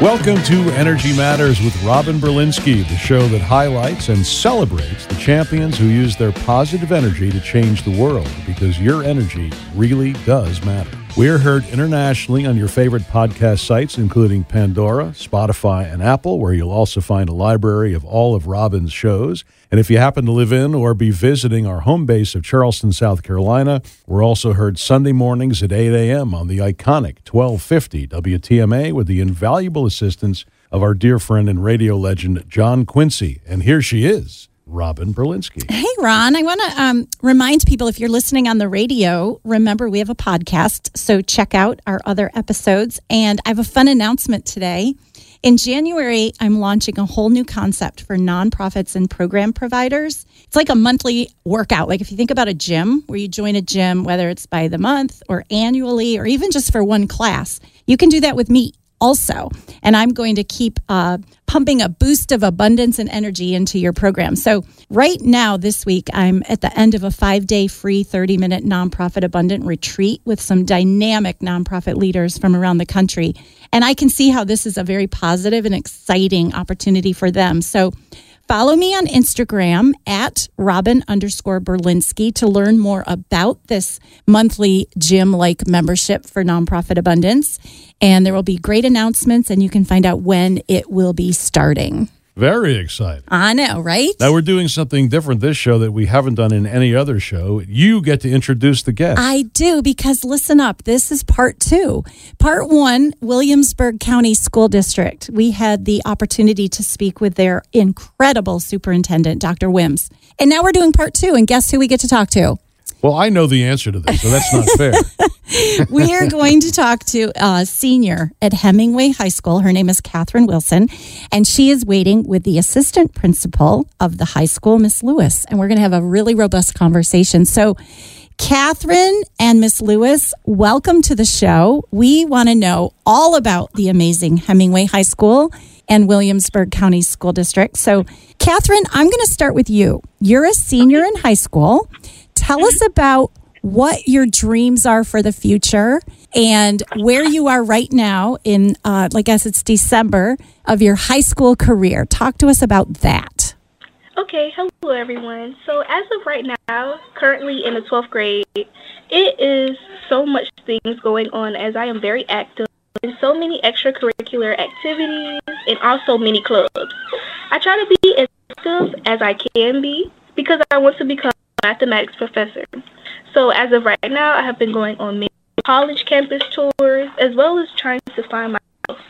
Welcome to Energy Matters with Robin Berlinsky, the show that highlights and celebrates the champions who use their positive energy to change the world because your energy really does matter. We're heard internationally on your favorite podcast sites, including Pandora, Spotify, and Apple, where you'll also find a library of all of Robin's shows. And if you happen to live in or be visiting our home base of Charleston, South Carolina, we're also heard Sunday mornings at 8 a.m. on the iconic 1250 WTMA with the invaluable assistance of our dear friend and radio legend, John Quincy. And here she is. Robin Berlinsky. Hey, Ron, I want to um, remind people if you're listening on the radio, remember we have a podcast. So check out our other episodes. And I have a fun announcement today. In January, I'm launching a whole new concept for nonprofits and program providers. It's like a monthly workout. Like if you think about a gym where you join a gym, whether it's by the month or annually or even just for one class, you can do that with me also. And I'm going to keep uh, pumping a boost of abundance and energy into your program. So, right now, this week, I'm at the end of a five day free 30 minute nonprofit abundant retreat with some dynamic nonprofit leaders from around the country. And I can see how this is a very positive and exciting opportunity for them. So, Follow me on Instagram at Robin underscore Berlinsky to learn more about this monthly gym like membership for Nonprofit Abundance. And there will be great announcements, and you can find out when it will be starting. Very excited. I know, right? Now we're doing something different this show that we haven't done in any other show. You get to introduce the guest. I do because listen up, this is part two. Part one, Williamsburg County School District. We had the opportunity to speak with their incredible superintendent, Dr. Wymbs. And now we're doing part two, and guess who we get to talk to? Well, I know the answer to this, so that's not fair. we are going to talk to a senior at Hemingway High School. Her name is Catherine Wilson, and she is waiting with the assistant principal of the high school, Miss Lewis. And we're going to have a really robust conversation. So, Catherine and Miss Lewis, welcome to the show. We want to know all about the amazing Hemingway High School and Williamsburg County School District. So, Catherine, I'm going to start with you. You're a senior in high school. Tell us about what your dreams are for the future and where you are right now in, uh, I guess it's December of your high school career. Talk to us about that. Okay, hello everyone. So, as of right now, currently in the 12th grade, it is so much things going on as I am very active in so many extracurricular activities and also many clubs. I try to be as active as I can be because I want to become mathematics professor. So as of right now, I have been going on many college campus tours as well as trying to find myself.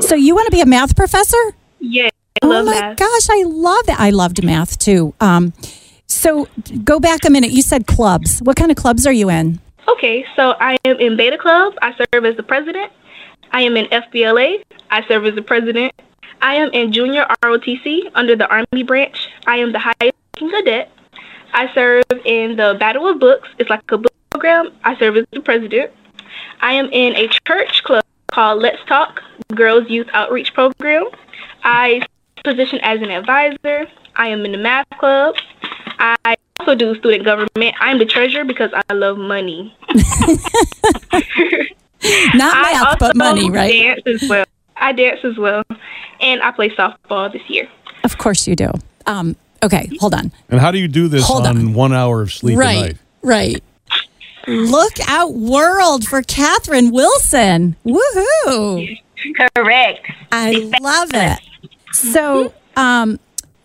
So you want to be a math professor? Yeah, I oh my math. gosh, I love that. I loved math too. Um, so go back a minute. You said clubs. What kind of clubs are you in? Okay, so I am in Beta Club. I serve as the president. I am in FBLA. I serve as the president. I am in Junior ROTC under the Army branch. I am the highest cadet. I serve in the Battle of Books. It's like a book program. I serve as the president. I am in a church club called Let's Talk Girls Youth Outreach Program. I position as an advisor. I am in the math club. I also do student government. I'm the treasurer because I love money. Not I math, but money, right? Dance as well. I dance as well, and I play softball this year. Of course you do. Um, okay, hold on. and how do you do this Hold on, on. one hour of sleep a right, night? right. Look out, world for Catherine Wilson. Woohoo! Correct. I love it. So, um,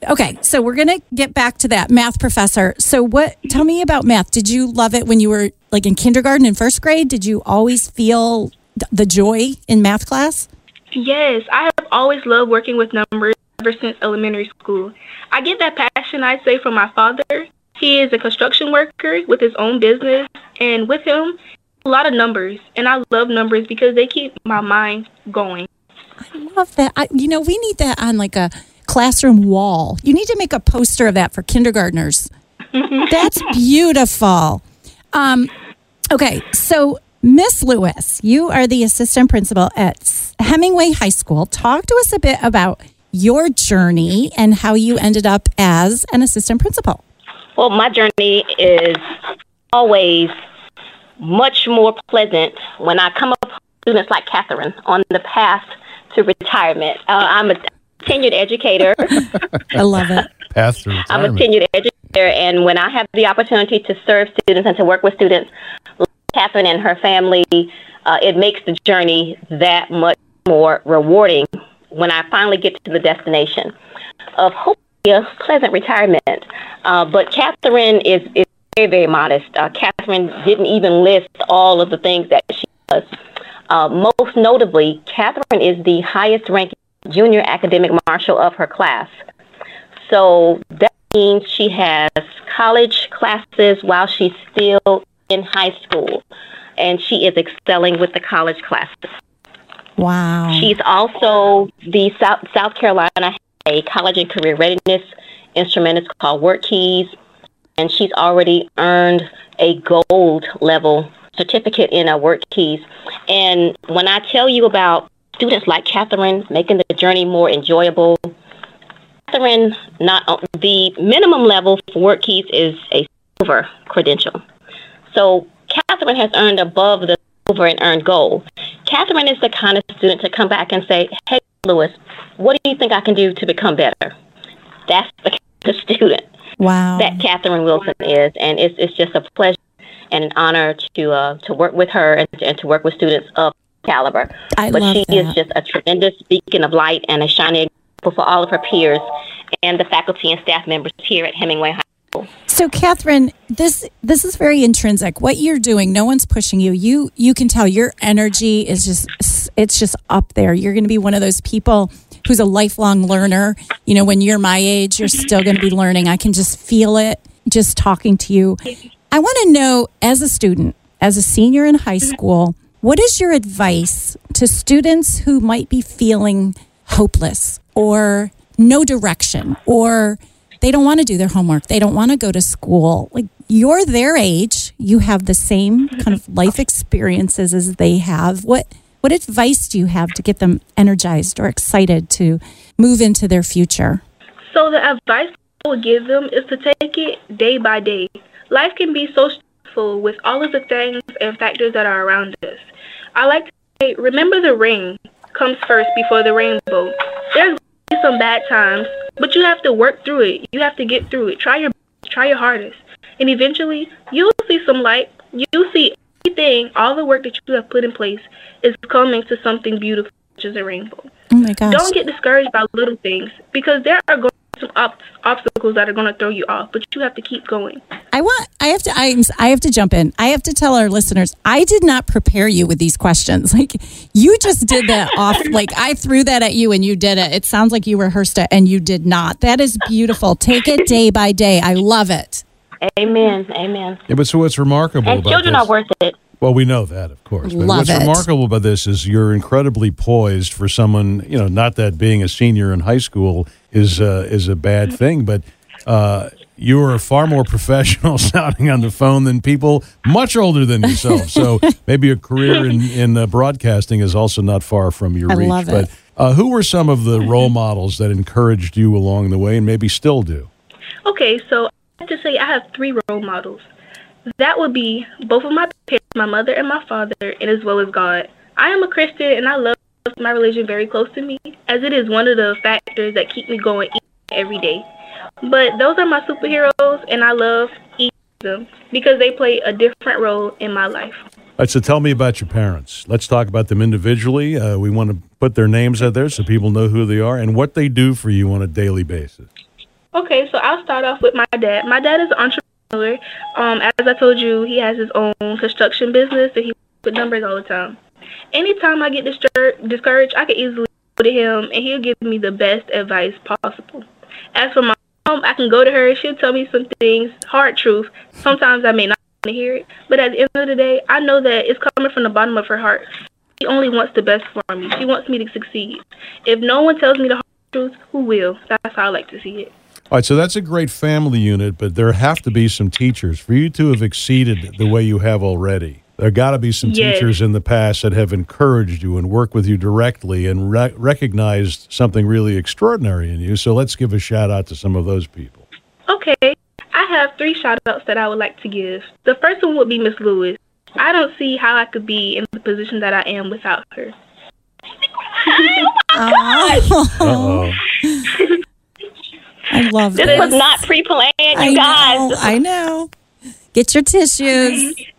okay, so we're gonna get back to that math professor. So, what? Tell me about math. Did you love it when you were like in kindergarten and first grade? Did you always feel the joy in math class? Yes, I have always loved working with numbers ever since elementary school. I get that passion, I'd say, from my father. He is a construction worker with his own business, and with him, a lot of numbers. And I love numbers because they keep my mind going. I love that. I, you know, we need that on like a classroom wall. You need to make a poster of that for kindergartners. That's beautiful. Um, okay, so Miss Lewis, you are the assistant principal at Hemingway High School. Talk to us a bit about your journey and how you ended up as an assistant principal. Well, my journey is always much more pleasant when I come upon students like Catherine on the path to retirement. Uh, I'm a tenured educator. I love it. Path to I'm a retirement. tenured educator, and when I have the opportunity to serve students and to work with students, like Catherine and her family, uh, it makes the journey that much more rewarding when I finally get to the destination of hopefully a pleasant retirement. Uh, but Catherine is, is very, very modest. Uh, Catherine didn't even list all of the things that she does. Uh, most notably, Catherine is the highest ranking junior academic marshal of her class. So that means she has college classes while she's still in high school, and she is excelling with the college classes. Wow. She's also the South, South Carolina a college and career readiness instrument. It's called Work Keys, and she's already earned a gold level certificate in uh, Work Keys. And when I tell you about students like Catherine making the journey more enjoyable, Catherine, not the minimum level for Work Keys is a silver credential. So Catherine has earned above the silver and earned gold. Catherine is the kind of student to come back and say, "Hey, Lewis, what do you think I can do to become better?" That's the kind of student wow. that Catherine Wilson is, and it's it's just a pleasure and an honor to uh, to work with her and, and to work with students of caliber. I but she that. is just a tremendous beacon of light and a shining example for all of her peers and the faculty and staff members here at Hemingway High. So, Catherine, this this is very intrinsic. What you're doing, no one's pushing you. You you can tell your energy is just it's just up there. You're going to be one of those people who's a lifelong learner. You know, when you're my age, you're still going to be learning. I can just feel it just talking to you. I want to know, as a student, as a senior in high school, what is your advice to students who might be feeling hopeless or no direction or they don't want to do their homework. They don't want to go to school. Like you're their age, you have the same kind of life experiences as they have. What what advice do you have to get them energized or excited to move into their future? So the advice I would give them is to take it day by day. Life can be so stressful with all of the things and factors that are around us. I like to say, remember the rain comes first before the rainbow. There's be some bad times, but you have to work through it. You have to get through it. Try your try your hardest, and eventually you'll see some light. You'll see everything, all the work that you have put in place is coming to something beautiful, which is a rainbow. Oh my gosh. Don't get discouraged by little things because there are going some ob- obstacles that are going to throw you off, but you have to keep going. I want I have to I, I have to jump in. I have to tell our listeners I did not prepare you with these questions. Like you just did that off like I threw that at you and you did it. It sounds like you rehearsed it and you did not. That is beautiful. Take it day by day. I love it. Amen. Amen. Yeah, but so what's remarkable And about children this? are worth it. Well, we know that, of course. But Love what's it. remarkable about this is you're incredibly poised for someone. You know, not that being a senior in high school is uh, is a bad thing, but uh, you are far more professional sounding on the phone than people much older than yourself. So maybe a career in in uh, broadcasting is also not far from your I reach. love it. But uh, who were some of the role models that encouraged you along the way, and maybe still do? Okay, so I have to say I have three role models. That would be both of my parents, my mother and my father, and as well as God. I am a Christian and I love my religion very close to me, as it is one of the factors that keep me going every day. But those are my superheroes, and I love each of them because they play a different role in my life. All right, so tell me about your parents. Let's talk about them individually. Uh, we want to put their names out there so people know who they are and what they do for you on a daily basis. Okay, so I'll start off with my dad. My dad is an entrepreneur. Um, as I told you, he has his own construction business and he works with numbers all the time. Anytime I get distur- discouraged, I can easily go to him and he'll give me the best advice possible. As for my mom, I can go to her. She'll tell me some things, hard truth. Sometimes I may not want to hear it, but at the end of the day, I know that it's coming from the bottom of her heart. She only wants the best for me. She wants me to succeed. If no one tells me the hard truth, who will? That's how I like to see it. All right, so that's a great family unit, but there have to be some teachers for you to have exceeded the way you have already. There got to be some Yes. teachers in the past that have encouraged you and worked with you directly and re- recognized something really extraordinary in you. So let's give a shout out to some of those people. Okay, I have three shout outs that I would like to give. The first one would be Miss Lewis. I don't see how I could be in the position that I am without her. Uh-oh. I love This this. was not pre-planned, you I guys. know. I know. Get your tissues.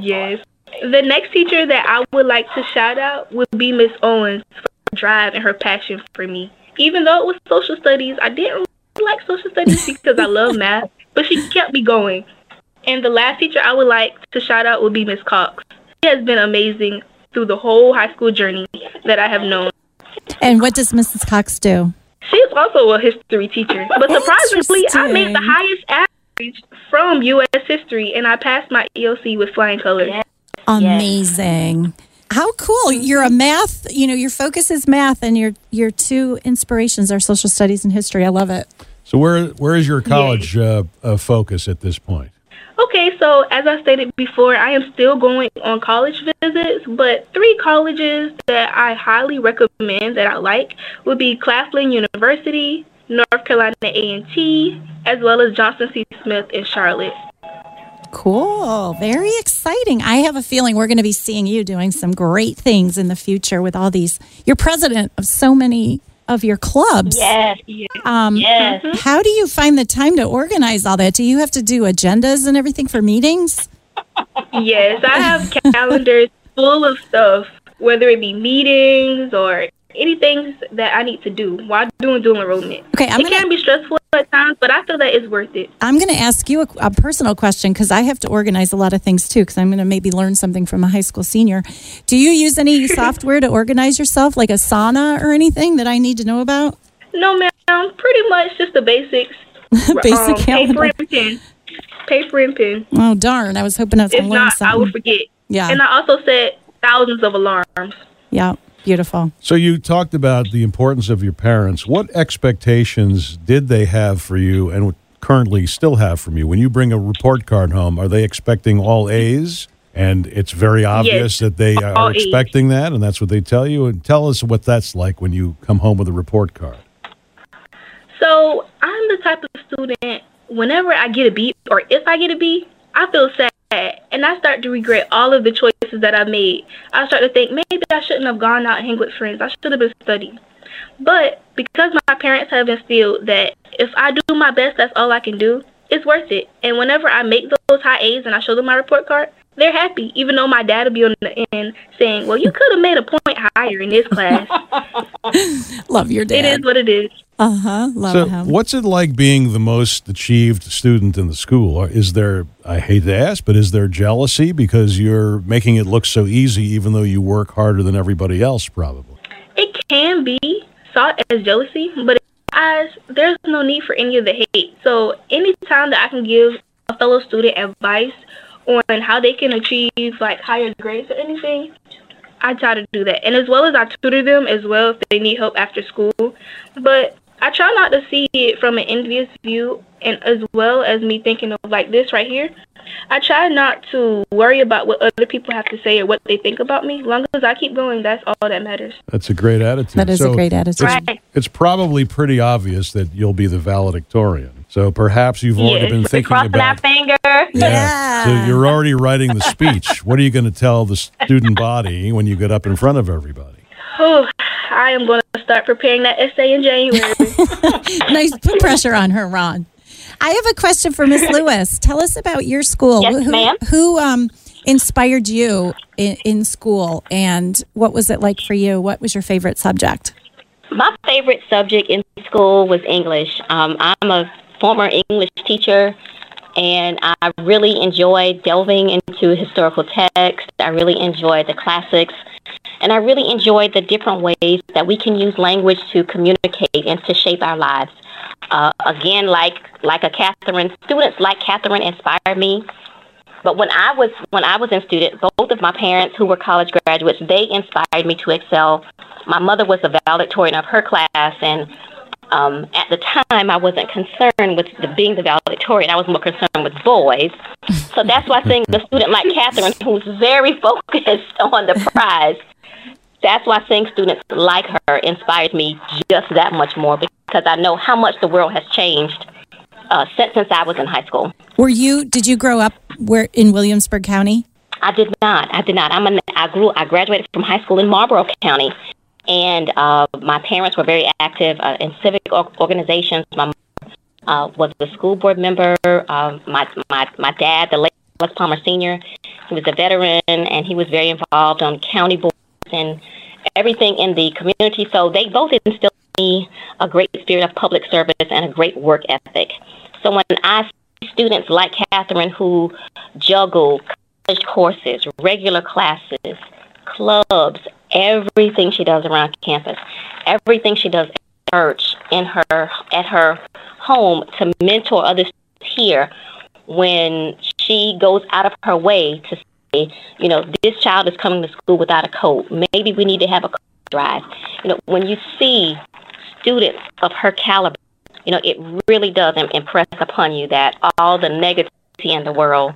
Yes. The next teacher that I would like to shout out would be Miss Owens for her drive and her passion for me. Even though it was social studies, I didn't really like social studies because I love math, but she kept me going. And the last teacher I would like to shout out would be Miss Cox. She has been amazing through the whole high school journey that I have known. And what does Mrs. Cox do? She's also a history teacher, but surprisingly, I made the highest average from U.S. history, and I passed my EOC with flying colors. Amazing. How cool. You're a math, you know, your focus is math and your your two inspirations are social studies and history. I love it. So where where is your college uh, uh, focus at this point? Okay, so as I stated before, I am still going on college visits, but three colleges that I highly recommend that I like would be Claflin University, North Carolina A&T, as well as Johnson C. Smith in Charlotte. Cool. Very exciting. I have a feeling we're going to be seeing you doing some great things in the future with all these. You're president of so many of your clubs. Yes, Um, yes. How do you find the time to organize all that? Do you have to do agendas and everything for meetings? Yes, I have calendars full of stuff, whether it be meetings or anything that I need to do while doing dual enrollment. Okay, I'm it gonna- can be stressful at times, but I feel that it's worth it. I'm going to ask you a, a personal question because I have to organize a lot of things too. Because I'm going to maybe learn something from a high school senior. Do you use any software to organize yourself, like Asana or anything that I need to know about? No, ma'am, pretty much just the basics. Basic um, calendar. paper and pen. Paper and pen. Oh darn! I was hoping I was going to learn not, I something. will forget. Yeah. And I also set thousands of alarms. yeah, beautiful. So you talked about the importance of your parents. What expectations did they have for you and currently still have from you? When you bring a report card home, are they expecting all A's? And it's very obvious that they are A's. expecting that, and that's what they tell you. And tell us what that's like when you come home with a report card. So I'm the type of student, whenever I get a B or if I get a B, I feel sad. And I start to regret all of the choices that I made. I start to think maybe I shouldn't have gone out and hang with friends. I should have been studying. But because my parents have instilled that if I do my best, that's all I can do, it's worth it. And whenever I make those high A's and I show them my report card, they're happy. Even though my dad will be on the end saying, well, you could have made a point higher in this class. Love your dad. It is what it is. Uh huh. Love So, him. what's it like being the most achieved student in the school? Or is there, I hate to ask, but is there jealousy because you're making it look so easy, even though you work harder than everybody else, probably? It can be sought as jealousy, but as there's no need for any of the hate. So anytime that I can give a fellow student advice on how they can achieve like higher grades or anything, I try to do that. And as well as I tutor them as well if they need help after school. But I try not to see it from an envious view and as well as me thinking of like this right here. I try not to worry about what other people have to say or what they think about me. As long as I keep going, that's all that matters. That's a great attitude. That is a great attitude. It's, Right. it's probably pretty obvious that you'll be the valedictorian. So perhaps you've already Yes. been We're thinking Crossing our about. finger. Yeah. So you're already writing the speech. what are you going to tell the student body when you get up in front of everybody? Oh, I am going to start preparing that essay in January. nice. Put pressure on her, Ron. I have a question for Miss Lewis. Tell us about your school. Yes, who, ma'am. Who um, inspired you in, in school, and what was it like for you? What was your favorite subject? My favorite subject in school was English. Um, I'm a former English teacher, and I really enjoyed delving into historical text. I really enjoyed the classics, and I really enjoyed the different ways that we can use language to communicate and to shape our lives. Uh, again, like like a Catherine, students like Catherine inspired me. But when I was when I was in student, both of my parents who were college graduates, they inspired me to excel. My mother was a valedictorian of her class, and um, at the time, I wasn't concerned with the, being the valedictorian. I was more concerned with boys. So that's why seeing a student like Catherine, who's very focused on the prize, that's why seeing students like her inspired me just that much more because I know how much the world has changed uh, since since I was in high school. Were you? Did you grow up where in Williamsburg County? I did not. I did not. I'm an, I grew. I graduated from high school in Marlboro County, And uh, my parents were very active uh, in civic organizations. My mom uh, was a school board member. Uh, my, my, my dad, the late Alex Palmer Sr., he was a veteran and he was very involved on county boards and everything in the community. So they both instilled in me a great spirit of public service and a great work ethic. So when I see students like Catherine who juggle college courses, regular classes, clubs, everything she does around campus, everything she does at church, in her at her home to mentor others here when she goes out of her way to say, you know, this child is coming to school without a coat. Maybe we need to have a coat drive. You know, when you see students of her caliber, you know, it really does impress upon you that all the negativity in the world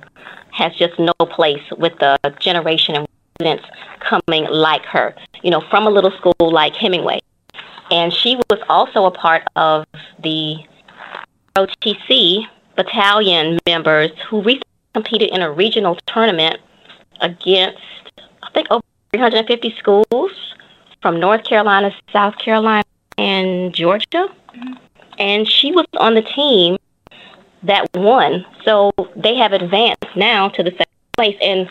has just no place with the generation of students coming like her, you know, from a little school like Hemingway. And she was also a part of the OTC battalion members who recently competed in a regional tournament against, I think, over 350 schools from North Carolina, South Carolina, and Georgia. Mm-hmm. And she was on the team that won. So they have advanced now to the second place. And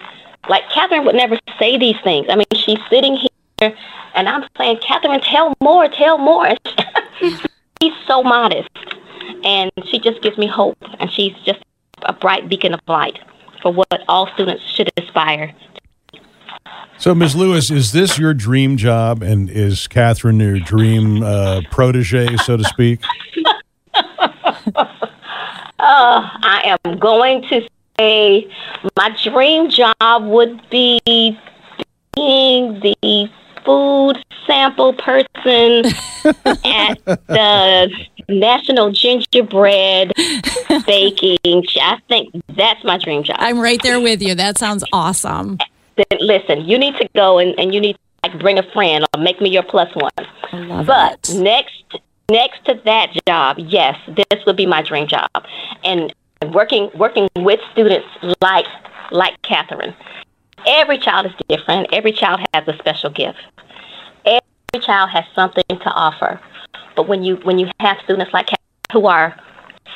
like Catherine would never say these things. I mean, she's sitting here and I'm saying, Catherine, tell more, tell more. she's so modest. And she just gives me hope. And she's just a bright beacon of light for what all students should aspire so, Ms. Lewis, is this your dream job, and is Catherine your dream uh, protege, so to speak? Uh, I am going to say my dream job would be being the food sample person at the National Gingerbread Baking. I think that's my dream job. I'm right there with you. That sounds awesome. Then listen, you need to go and, and you need to like, bring a friend or make me your plus one. I love but it. next next to that job, yes, this would be my dream job. And working working with students like like Catherine. Every child is different. Every child has a special gift. Every child has something to offer. But when you when you have students like Catherine who are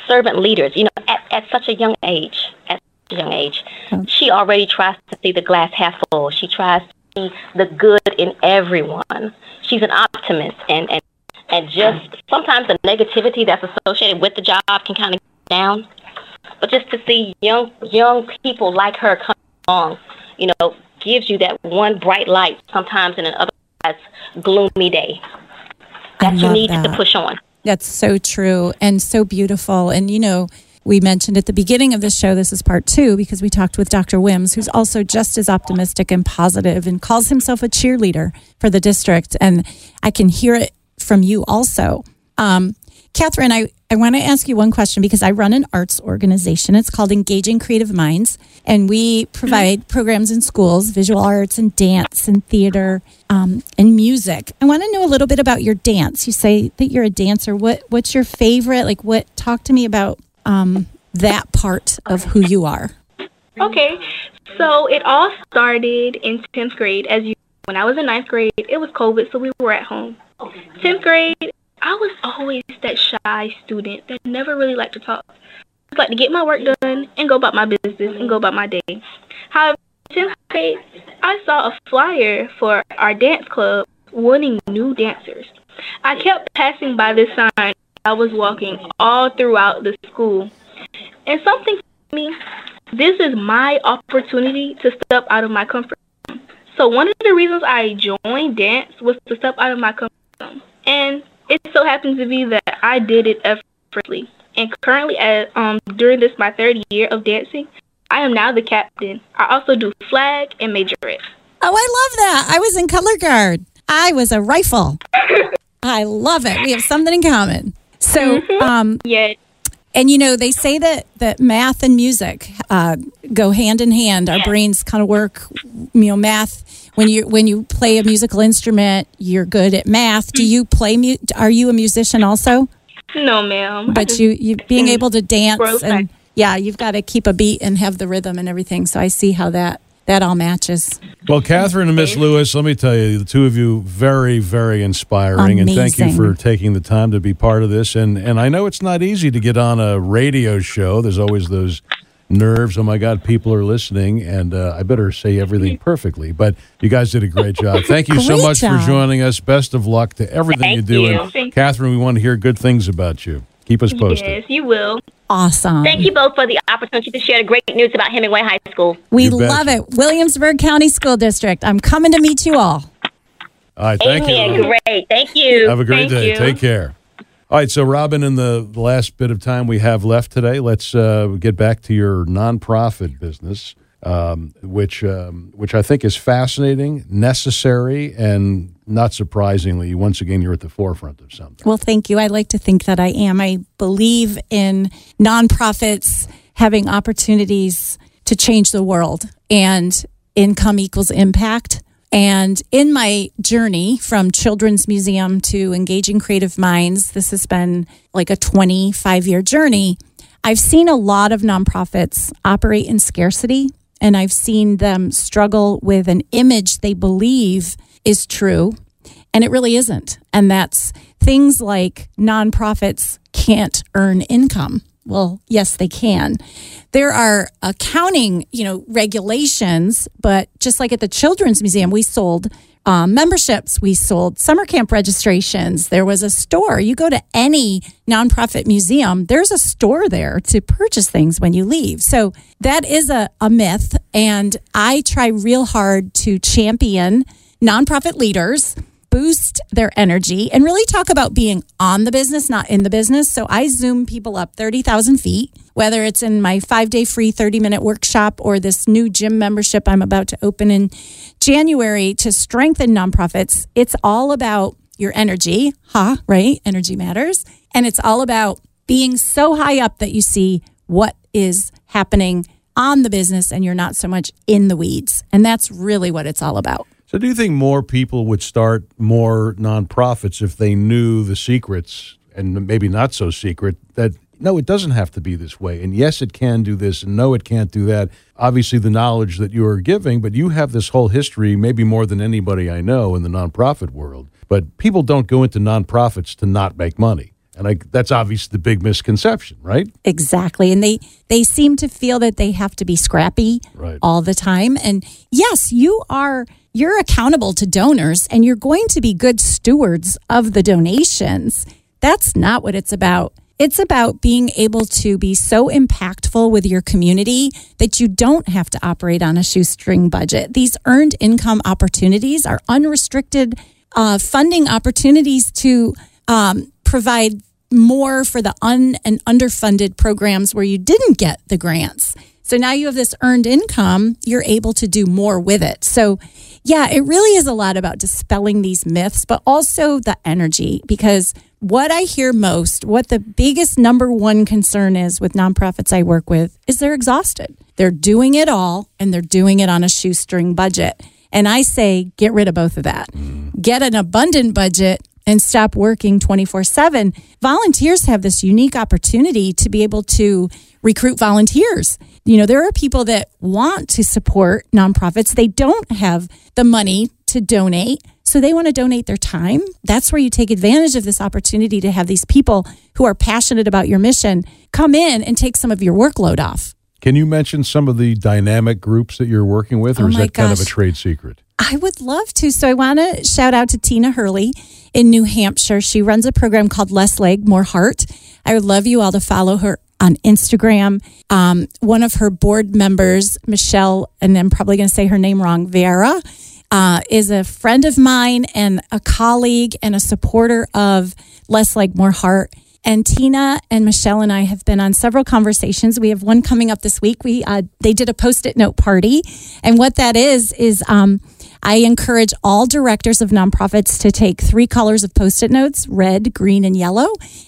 servant leaders, you know, at, at such a young age, at such a young age, oh. she already tries to see the glass half full. She tries to see the good in everyone. She's an optimist and, and and just sometimes the negativity that's associated with the job can kind of down. But just to see young young people like her come along, you know, gives you that one bright light sometimes in an otherwise gloomy day that you need that. to push on. That's so true and so beautiful. And you know, we mentioned at the beginning of the show, this is part two, because we talked with Dr. Wymbs, who's also just as optimistic and positive and calls himself a cheerleader for the district. And I can hear it from you also. Um, Catherine, I, I want to ask you one question because I run an arts organization. It's called Engaging Creative Minds, and we provide mm-hmm. programs in schools, visual arts and dance and theater um, and music. I want to know a little bit about your dance. You say that you're a dancer. What What's your favorite? Like, what? Talk to me about um, that part of who you are. Okay, so it all started in 10th grade. As you, when I was in ninth grade, it was COVID, so we were at home. 10th grade, I was always that shy student that never really liked to talk. I just like to get my work done and go about my business and go about my day. However, 10th grade, I saw a flyer for our dance club wanting new dancers. I kept passing by this sign. I was walking all throughout the school. And something told me, this is my opportunity to step out of my comfort zone. So one of the reasons I joined dance was to step out of my comfort zone. And it so happens to be that I did it effortlessly. And currently, at, um, during this my third year of dancing, I am now the captain. I also do flag and majorette. Oh, I love that. I was in color guard. I was a rifle. I love it. We have something in common. So, mm-hmm. um, yeah. And you know, they say that that math and music uh, go hand in hand. Our brains kind of work. You know, math when you when you play a musical instrument, you're good at math. Do you play? Mu- are you a musician also? No, ma'am. But you you being able to dance and yeah, you've got to keep a beat and have the rhythm and everything. So I see how that that all matches. Well, Catherine and Miss Lewis, let me tell you, the two of you very, very inspiring, and thank you for taking the time to be part of this. And and I know it's not easy to get on a radio show. There's always those nerves. Oh my God, people are listening, and uh, I better say everything perfectly. But you guys did a great job. Thank you so Great much for joining us. Best of luck to everything Thank you do. you. And Thank- Catherine, we want to hear good things about you. Keep us posted. Yes, you will. Awesome. Thank you both for the opportunity to share the great news about Hemingway High School. We love it. Williamsburg County School District. I'm coming to meet you all. All right, thank Amen. you. Great. Thank you. Have a great Thank day. you. Take care. All right, so Robin, in the last bit of time we have left today, let's uh, get back to your nonprofit business, um, which um, which I think is fascinating, necessary, and not surprisingly, once again, you're at the forefront of something. Well, thank you. I like to think that I am. I believe in nonprofits having opportunities to change the world, and income equals impact. And in my journey from Children's Museum to Engaging Creative Minds, this has been like a 25 year journey. I've seen a lot of nonprofits operate in scarcity, and I've seen them struggle with an image they believe is true and it really isn't. And that's things like nonprofits can't earn income. Well, yes, they can. There are accounting, you know, regulations, but just like at the Children's Museum, we sold um, memberships, we sold summer camp registrations. There was a store. You go to any nonprofit museum, there's a store there to purchase things when you leave. So that is a, a myth. And I try real hard to champion nonprofit leaders boost their energy and really talk about being on the business, not in the business. So I zoom people up 30,000 feet, whether it's in my five day free 30 minute workshop or this new gym membership I'm about to open in January to strengthen nonprofits. It's all about your energy, huh? Right? Energy matters. And it's all about being so high up that you see what is happening on the business and you're not so much in the weeds. And that's really what it's all about. So, do you think more people would start more nonprofits if they knew the secrets and maybe not so secret that no, it doesn't have to be this way. And yes, it can do this, and no, it can't do that. Obviously, the knowledge that you are giving, but you have this whole history, maybe more than anybody I know in the nonprofit world. But people don't go into nonprofits to not make money. And I, that's obviously the big misconception, right? Exactly. And they they seem to feel that they have to be scrappy Right. all the time. And yes, you are you're accountable to donors and you're going to be good stewards of the donations. That's not what it's about. It's about being able to be so impactful with your community that you don't have to operate on a shoestring budget. These earned income opportunities are unrestricted uh, funding opportunities to um, provide more for the un and underfunded programs where you didn't get the grants. So now you have this earned income, you're able to do more with it. So, yeah, it really is a lot about dispelling these myths, but also the energy because what I hear most, what the biggest number one concern is with nonprofits I work with, is they're exhausted. They're doing it all and they're doing it on a shoestring budget. And I say, get rid of both of that. Mm-hmm. Get an abundant budget and stop working 24 7. Volunteers have this unique opportunity to be able to recruit volunteers. You know, there are people that want to support nonprofits, they don't have the money to donate. So they want to donate their time. That's where you take advantage of this opportunity to have these people who are passionate about your mission come in and take some of your workload off. Can you mention some of the dynamic groups that you're working with, or Oh is that kind of a trade secret? I would love to. So I want to shout out to Tina Hurley in New Hampshire. She runs a program called Less Leg, More Heart. I would love you all to follow her on Instagram. Um, one of her board members, Michelle, and I'm probably going to say her name wrong, Vera, uh, is a friend of mine and a colleague and a supporter of Less Like More Heart. And Tina and Michelle and I have been on several conversations. We have one coming up this week. We uh, they did a post-it note party, and what that is is um, I encourage all directors of nonprofits to take three colors of post-it notes: red, green, and yellow.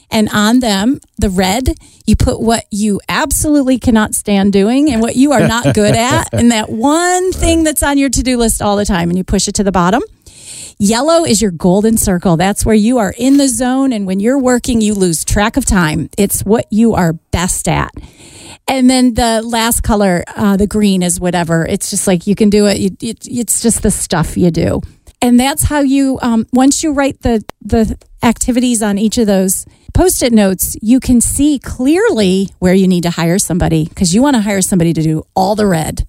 And on them, the red, you put what you absolutely cannot stand doing and what you are not good at, and that one thing that's on your to-do list all the time, and you push it to the bottom. Yellow is your golden circle. That's where you are in the zone. And when you're working, you lose track of time. It's what you are best at. And then the last color, uh, the green, is whatever. It's just like you can do it. You, it it's just the stuff you do, and that's how you. Um, once you write the the activities on each of those post-it notes, you can see clearly where you need to hire somebody because you want to hire somebody to do all the red.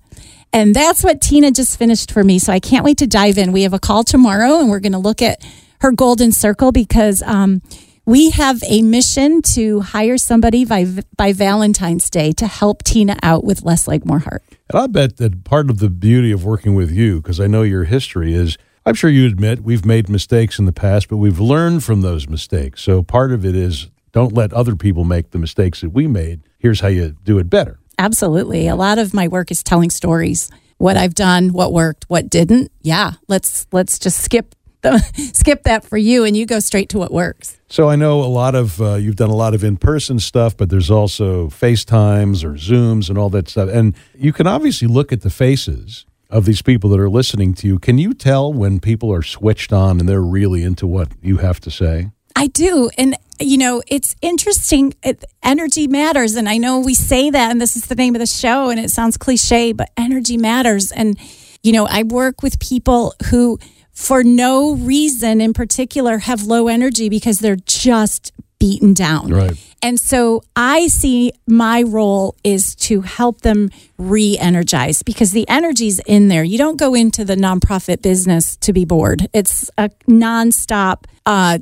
And that's what Tina just finished for me. So I can't wait to dive in. We have a call tomorrow, and we're going to look at her golden circle because. Um, we have a mission to hire somebody by, by Valentine's Day to help Tina out with Less Like More Heart. And I bet that part of the beauty of working with you, because I know your history, is I'm sure you admit we've made mistakes in the past, but we've learned from those mistakes. So part of it is don't let other people make the mistakes that we made. Here's how you do it better. Absolutely. A lot of my work is telling stories. What I've done, what worked, what didn't. Yeah, let's let's just skip skip that for you and you go straight to what works. So I know a lot of uh, you've done a lot of in-person stuff, but there's also FaceTimes or Zooms and all that stuff. And you can obviously look at the faces of these people that are listening to you. Can you tell when people are switched on and they're really into what you have to say? I do. And, you know, it's interesting. It, energy matters. And I know we say that, and this is the name of the show, and it sounds cliche, but energy matters. And, you know, I work with people who, for no reason in particular, have low energy because they're just beaten down. Right. And so I see my role is to help them re energize because the energy's in there. You don't go into the nonprofit business to be bored, it's a nonstop. Uh,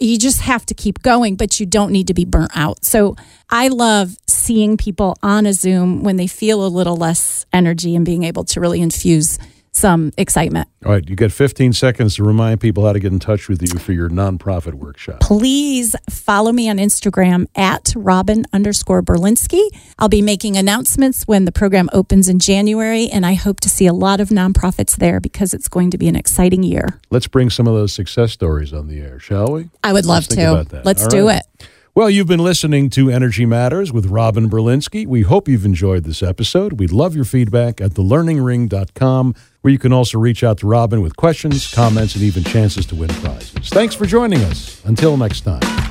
you just have to keep going, but you don't need to be burnt out. So I love seeing people on a Zoom when they feel a little less energy and being able to really infuse some excitement. All right, you got 15 seconds to remind people how to get in touch with you for your nonprofit workshop. Please follow me on Instagram at Robin underscore Berlinsky. I'll be making announcements when the program opens in January, and I hope to see a lot of nonprofits there because it's going to be an exciting year. Let's bring some of those success stories on the air, shall we? I would love Let's to. Let's All do right. it. Well, you've been listening to Energy Matters with Robin Berlinsky. We hope you've enjoyed this episode. We'd love your feedback at thelearningring.com, where you can also reach out to Robin with questions, comments, and even chances to win prizes. Thanks for joining us. Until next time.